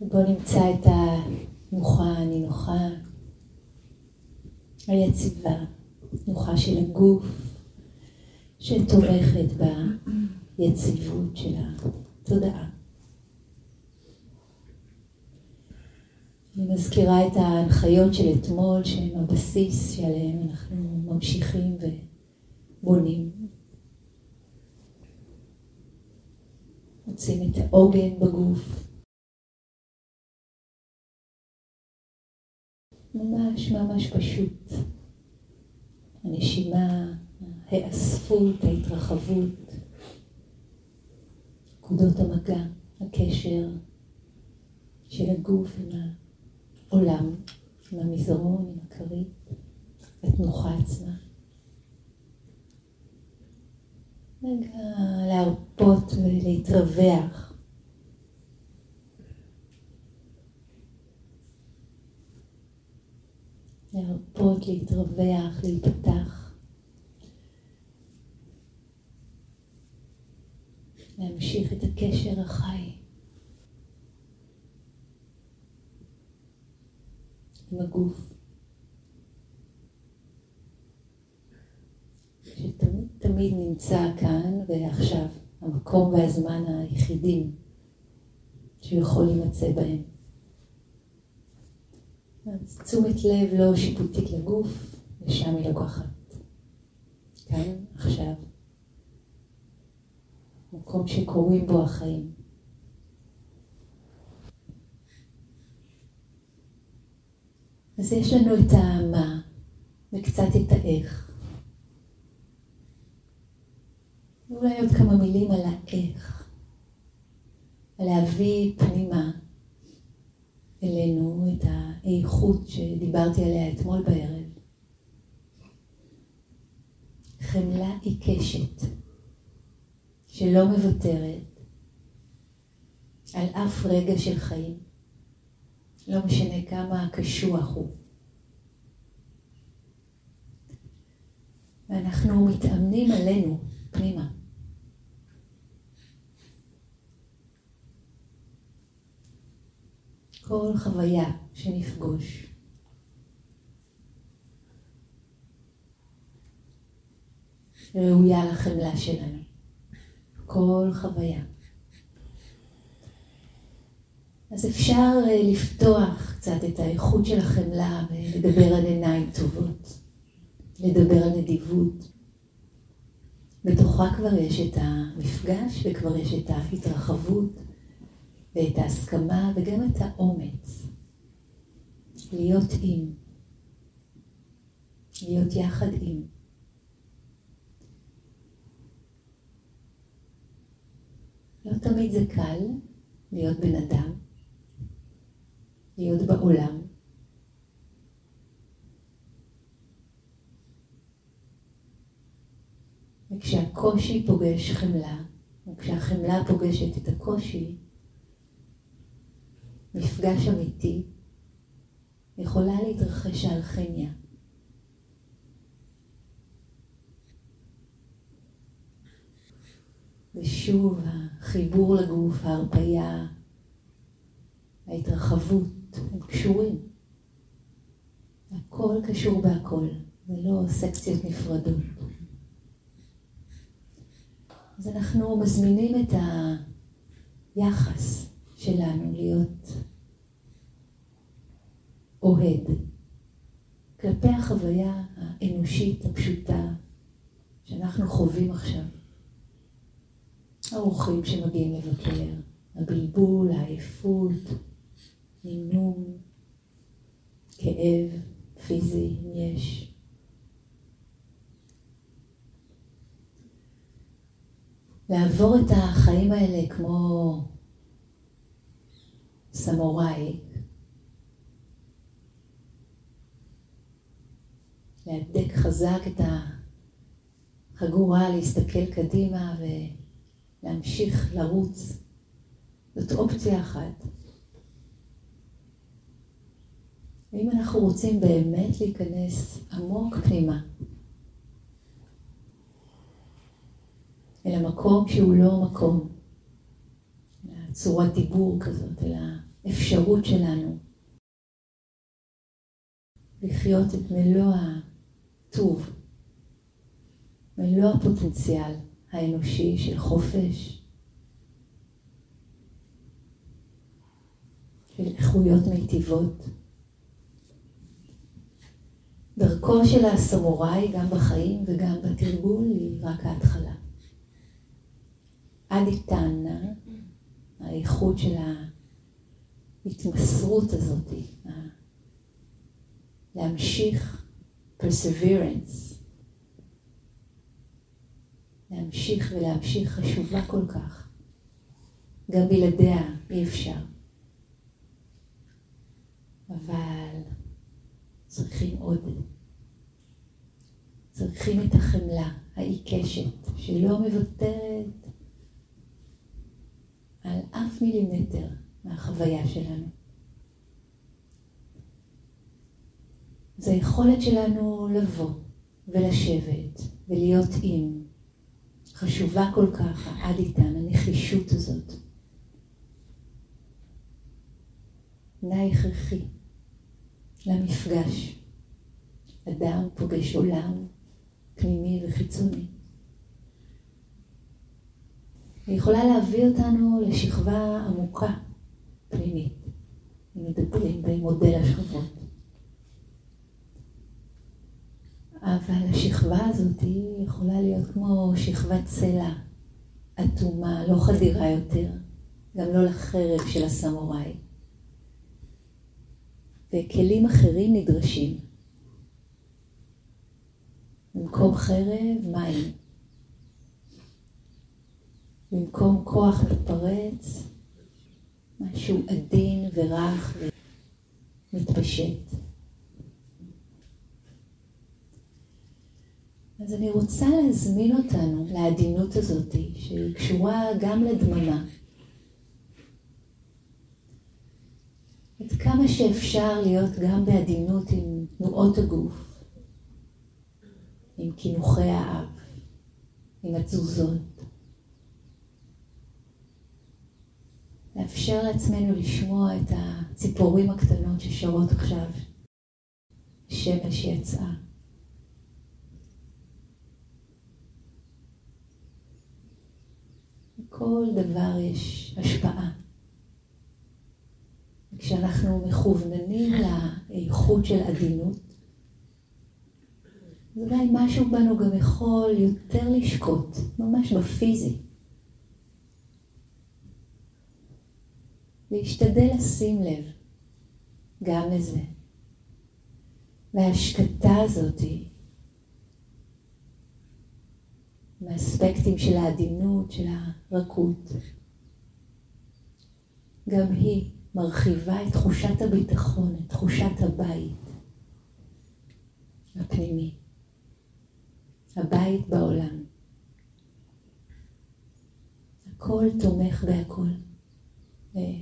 בואו נמצא את הנוחה, הנינוחה, היציבה, נוחה של הגוף, שתומכת ביציבות של התודעה. אני מזכירה את ההנחיות של אתמול, שהן הבסיס שעליהן אנחנו ממשיכים ובונים. מוצאים את העוגן בגוף. ממש ממש פשוט. הנשימה, ההאספות, ההתרחבות, נקודות המגע, הקשר של הגוף עם העולם, עם המזרון, עם הכרית, התנוחה עצמה. רגע להרפות ולהתרווח להרפות, להתרווח, להיפתח. להמשיך את הקשר החי עם הגוף. שתמיד נמצא כאן ועכשיו, המקום והזמן היחידים שיכול להימצא בהם. אז תשומת לב לא שיפוטית לגוף, ושם היא לוקחת. כאן, עכשיו. מקום שקורים בו החיים. אז יש לנו את המה וקצת את האיך. אולי עוד כמה מילים על האיך. על להביא פנימה אלינו את האיכות שדיברתי עליה אתמול בערב. חמלה עיקשת, שלא מוותרת על אף רגע של חיים, לא משנה כמה קשוח הוא. ואנחנו מתאמנים עלינו פנימה. כל חוויה שנפגוש. ראויה לחמלה שלנו. כל חוויה. אז אפשר אה, לפתוח קצת את האיכות של החמלה ולדבר על עיניים טובות, לדבר על נדיבות. בתוכה כבר יש את המפגש וכבר יש את ההתרחבות ואת ההסכמה וגם את האומץ להיות עם, להיות יחד עם. לא תמיד זה קל להיות בן אדם, להיות בעולם. וכשהקושי פוגש חמלה, וכשהחמלה פוגשת את הקושי, מפגש אמיתי, יכולה להתרחש האלכימיה. ושוב החיבור לגוף, ההרפייה, ההתרחבות, הם קשורים. הכל קשור בהכל, זה לא סקציות נפרדות. אז אנחנו מזמינים את היחס שלנו להיות אוהד כלפי החוויה האנושית הפשוטה שאנחנו חווים עכשיו. האורחים שמגיעים לבקר, הבלבול, העייפות, נמנום, כאב פיזי, אם יש. לעבור את החיים האלה כמו סמוראי, להדק חזק את החגורה, להסתכל קדימה ולהמשיך לרוץ. זאת אופציה אחת. ואם אנחנו רוצים באמת להיכנס עמוק פנימה, אל המקום שהוא לא מקום, צורת דיבור כזאת, אלא האפשרות שלנו לחיות את מלוא הטוב, מלוא הפוטנציאל האנושי של חופש, של איכויות מיטיבות. דרכו של הסמוראי, גם בחיים וגם בתרגול, היא רק ההתחלה. עד איתנה, האיכות של ההתמסרות הזאת, להמשיך perseverance, להמשיך ולהמשיך חשובה כל כך. גם בלעדיה אי אפשר. אבל צריכים עוד. צריכים את החמלה העיקשת, שלא מוותרת על אף מילימטר מהחוויה שלנו. זה היכולת שלנו לבוא ולשבת ולהיות עם. חשובה כל כך, העד איתן, הנחישות הזאת. תנאי הכרחי למפגש. אדם פוגש עולם פנימי וחיצוני. היא יכולה להביא אותנו לשכבה עמוקה, פנימית, אם מדברים במודל השכבות. אבל השכבה הזאת היא יכולה להיות כמו שכבת סלע אטומה, לא חדירה יותר, גם לא לחרב של הסמוראי. וכלים אחרים נדרשים. במקום חרב, מים. במקום כוח מתפרץ, משהו עדין ורך ומתפשט. אז אני רוצה להזמין אותנו לעדינות הזאת, שהיא קשורה גם לדממה. עד כמה שאפשר להיות גם בעדינות עם תנועות הגוף, עם קינוחי האף, עם התזוזות. לאפשר לעצמנו לשמוע את הציפורים הקטנות ששרות עכשיו, שמש יצאה. לכל דבר יש השפעה. כשאנחנו מכווננים לאיכות של עדינות, אז אולי משהו בנו גם יכול יותר לשקוט, ממש בפיזי. להשתדל לשים לב גם לזה. וההשקטה הזאתי מהאספקטים של העדינות, של הרכות. גם היא מרחיבה את תחושת הביטחון, את תחושת הבית הפנימי, הבית בעולם. הכל תומך בהכל.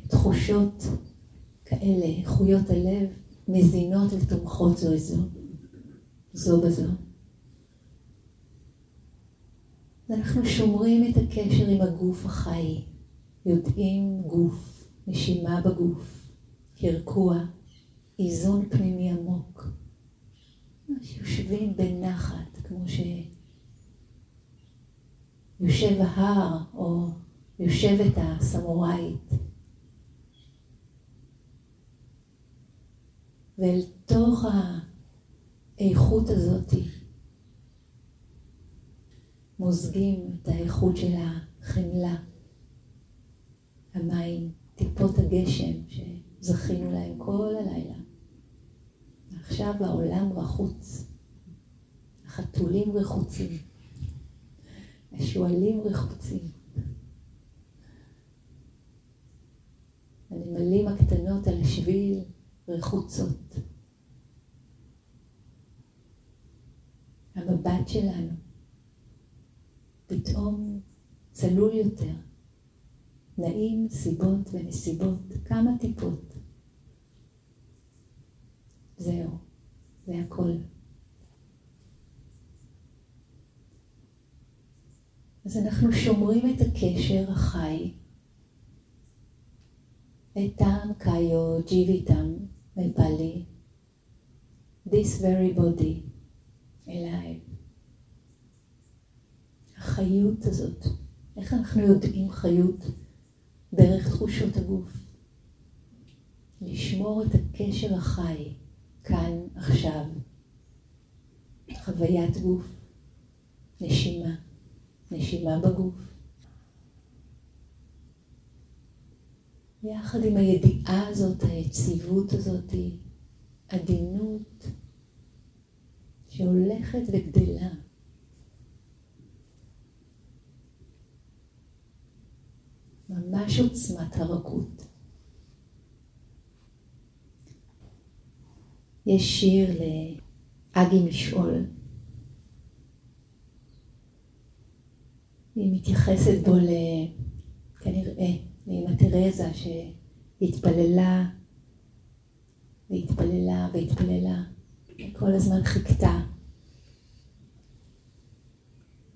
תחושות כאלה, איכויות הלב, מזינות ותומכות זו זו, זו בזו. ואנחנו שומרים את הקשר עם הגוף החי, יודעים גוף, נשימה בגוף, קרקוע, איזון פנימי עמוק. יושבים בנחת, כמו שיושב ההר או יושבת הסמוראית. ואל תוך האיכות הזאתי מוזגים את האיכות של החמלה, המים, טיפות הגשם שזכינו להם כל הלילה. עכשיו העולם רחוץ, החתולים רחוצים, השועלים רחוצים. הנמלים הקטנות על השביל רחוצות. המבט שלנו פתאום צלול יותר. נעים, סיבות ונסיבות, כמה טיפות. זהו, זה הכל. אז אנחנו שומרים את הקשר החי etam kayo jivitam בפאלי, this very body, alive. החיות הזאת, איך אנחנו יודעים חיות? דרך תחושות הגוף. לשמור את הקשר החי, כאן, עכשיו. חוויית גוף, נשימה, נשימה בגוף. יחד עם הידיעה הזאת, היציבות הזאת, עדינות שהולכת וגדלה. ממש עוצמת הרכות. יש שיר לאגי משעול. היא מתייחסת בו ל... כנראה לאמא תרזה שהתפללה והתפללה והתפללה, וכל הזמן חיכתה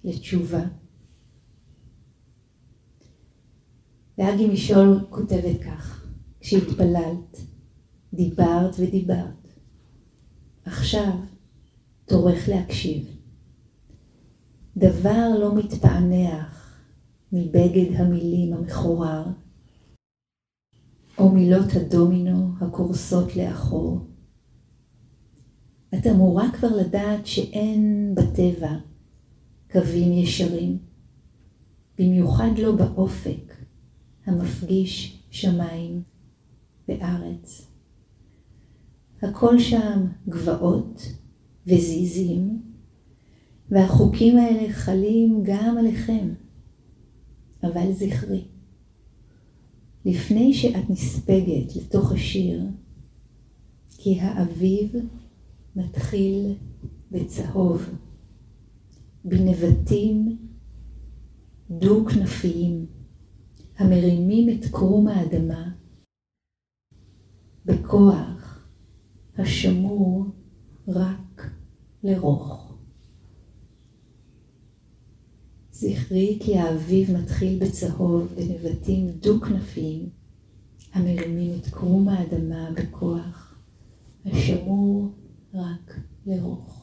לתשובה. ואגי משול כותבת כך, כשהתפללת, דיברת ודיברת, עכשיו תורך להקשיב. דבר לא מתפענח מבגד המילים המחורר, או מילות הדומינו הקורסות לאחור. את אמורה כבר לדעת שאין בטבע קווים ישרים, במיוחד לא באופק המפגיש שמיים וארץ. הכל שם גבעות וזיזים, והחוקים האלה חלים גם עליכם. אבל זכרי, לפני שאת נספגת לתוך השיר, כי האביב מתחיל בצהוב, בנבטים דו-כנפיים, המרימים את קרום האדמה בכוח השמור רק לרוך. זכרי כי האביב מתחיל בצהוב בנבטים דו-כנפיים המרימים את קרום האדמה בכוח השמור רק לרוך.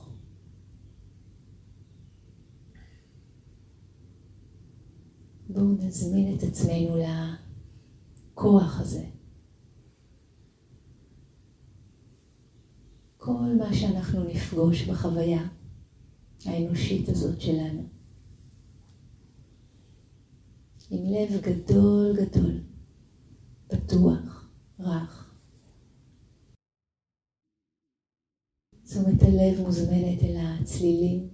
בואו נזמין את עצמנו לכוח הזה. כל מה שאנחנו נפגוש בחוויה האנושית הזאת שלנו. עם לב גדול גדול, פתוח, רך. תשומת הלב מוזמנת אל הצלילים,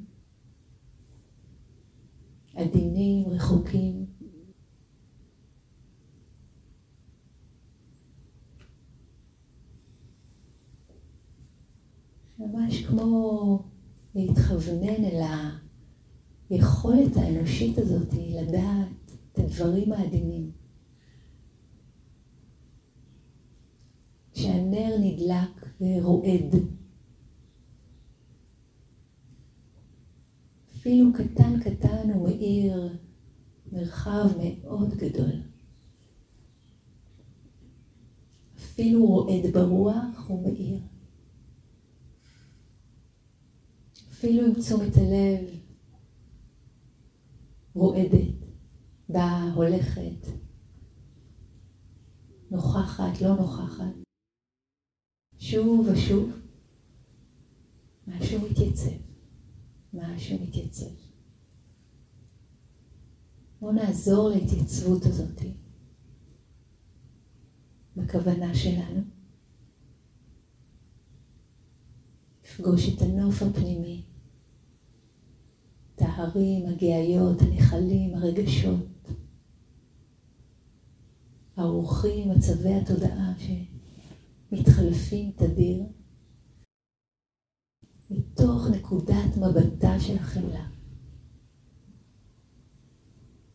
עדינים, רחוקים. ממש כמו להתכוונן אל היכולת האנושית הזאת לדעת את הדברים העדינים. כשהנר נדלק ורועד, אפילו קטן קטן הוא מאיר מרחב מאוד גדול. אפילו רועד ברוח הוא מאיר. אפילו עם תשומת הלב רועדת. באה, הולכת, נוכחת, לא נוכחת. שוב ושוב, משהו מתייצב, משהו מתייצב. בואו נעזור להתייצבות הזאת בכוונה שלנו. לפגוש את הנוף הפנימי, ההרים, הגאיות, הנחלים, הרגשות. האורחים, מצבי התודעה שמתחלפים תדיר, מתוך נקודת מבטה של החמלה.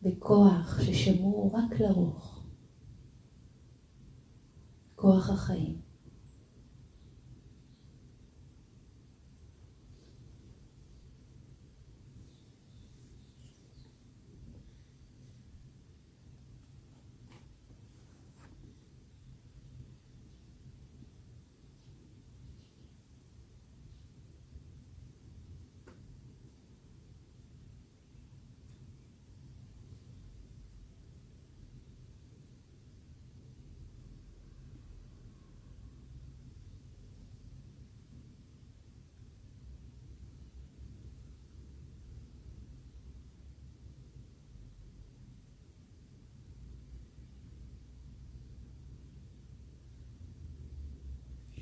בכוח ששמור רק לרוך, כוח החיים.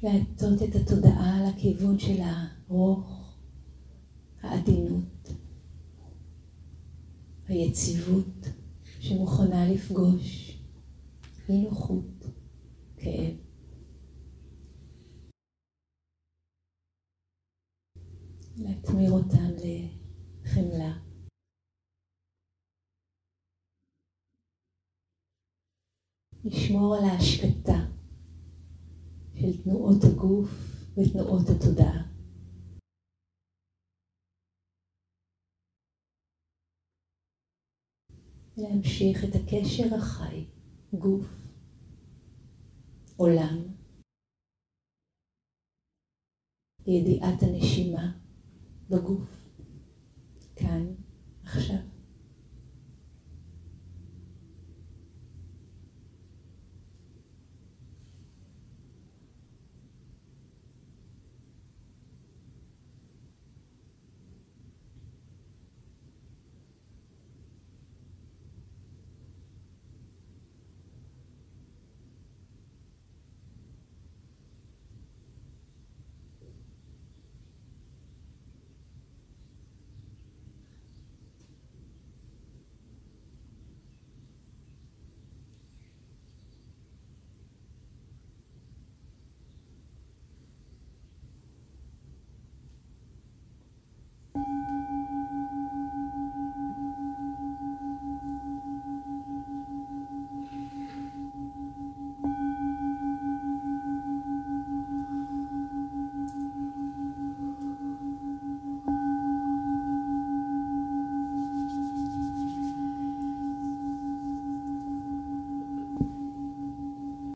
להטות את התודעה לכיוון של הרוך, העדינות, היציבות שמוכנה לפגוש אי נוחות, כאב. להטמיר אותם לחמלה. לשמור על ההשקטה של תנועות הגוף ותנועות התודעה. להמשיך את הקשר החי, גוף, עולם, לידיעת הנשימה בגוף, כאן, עכשיו.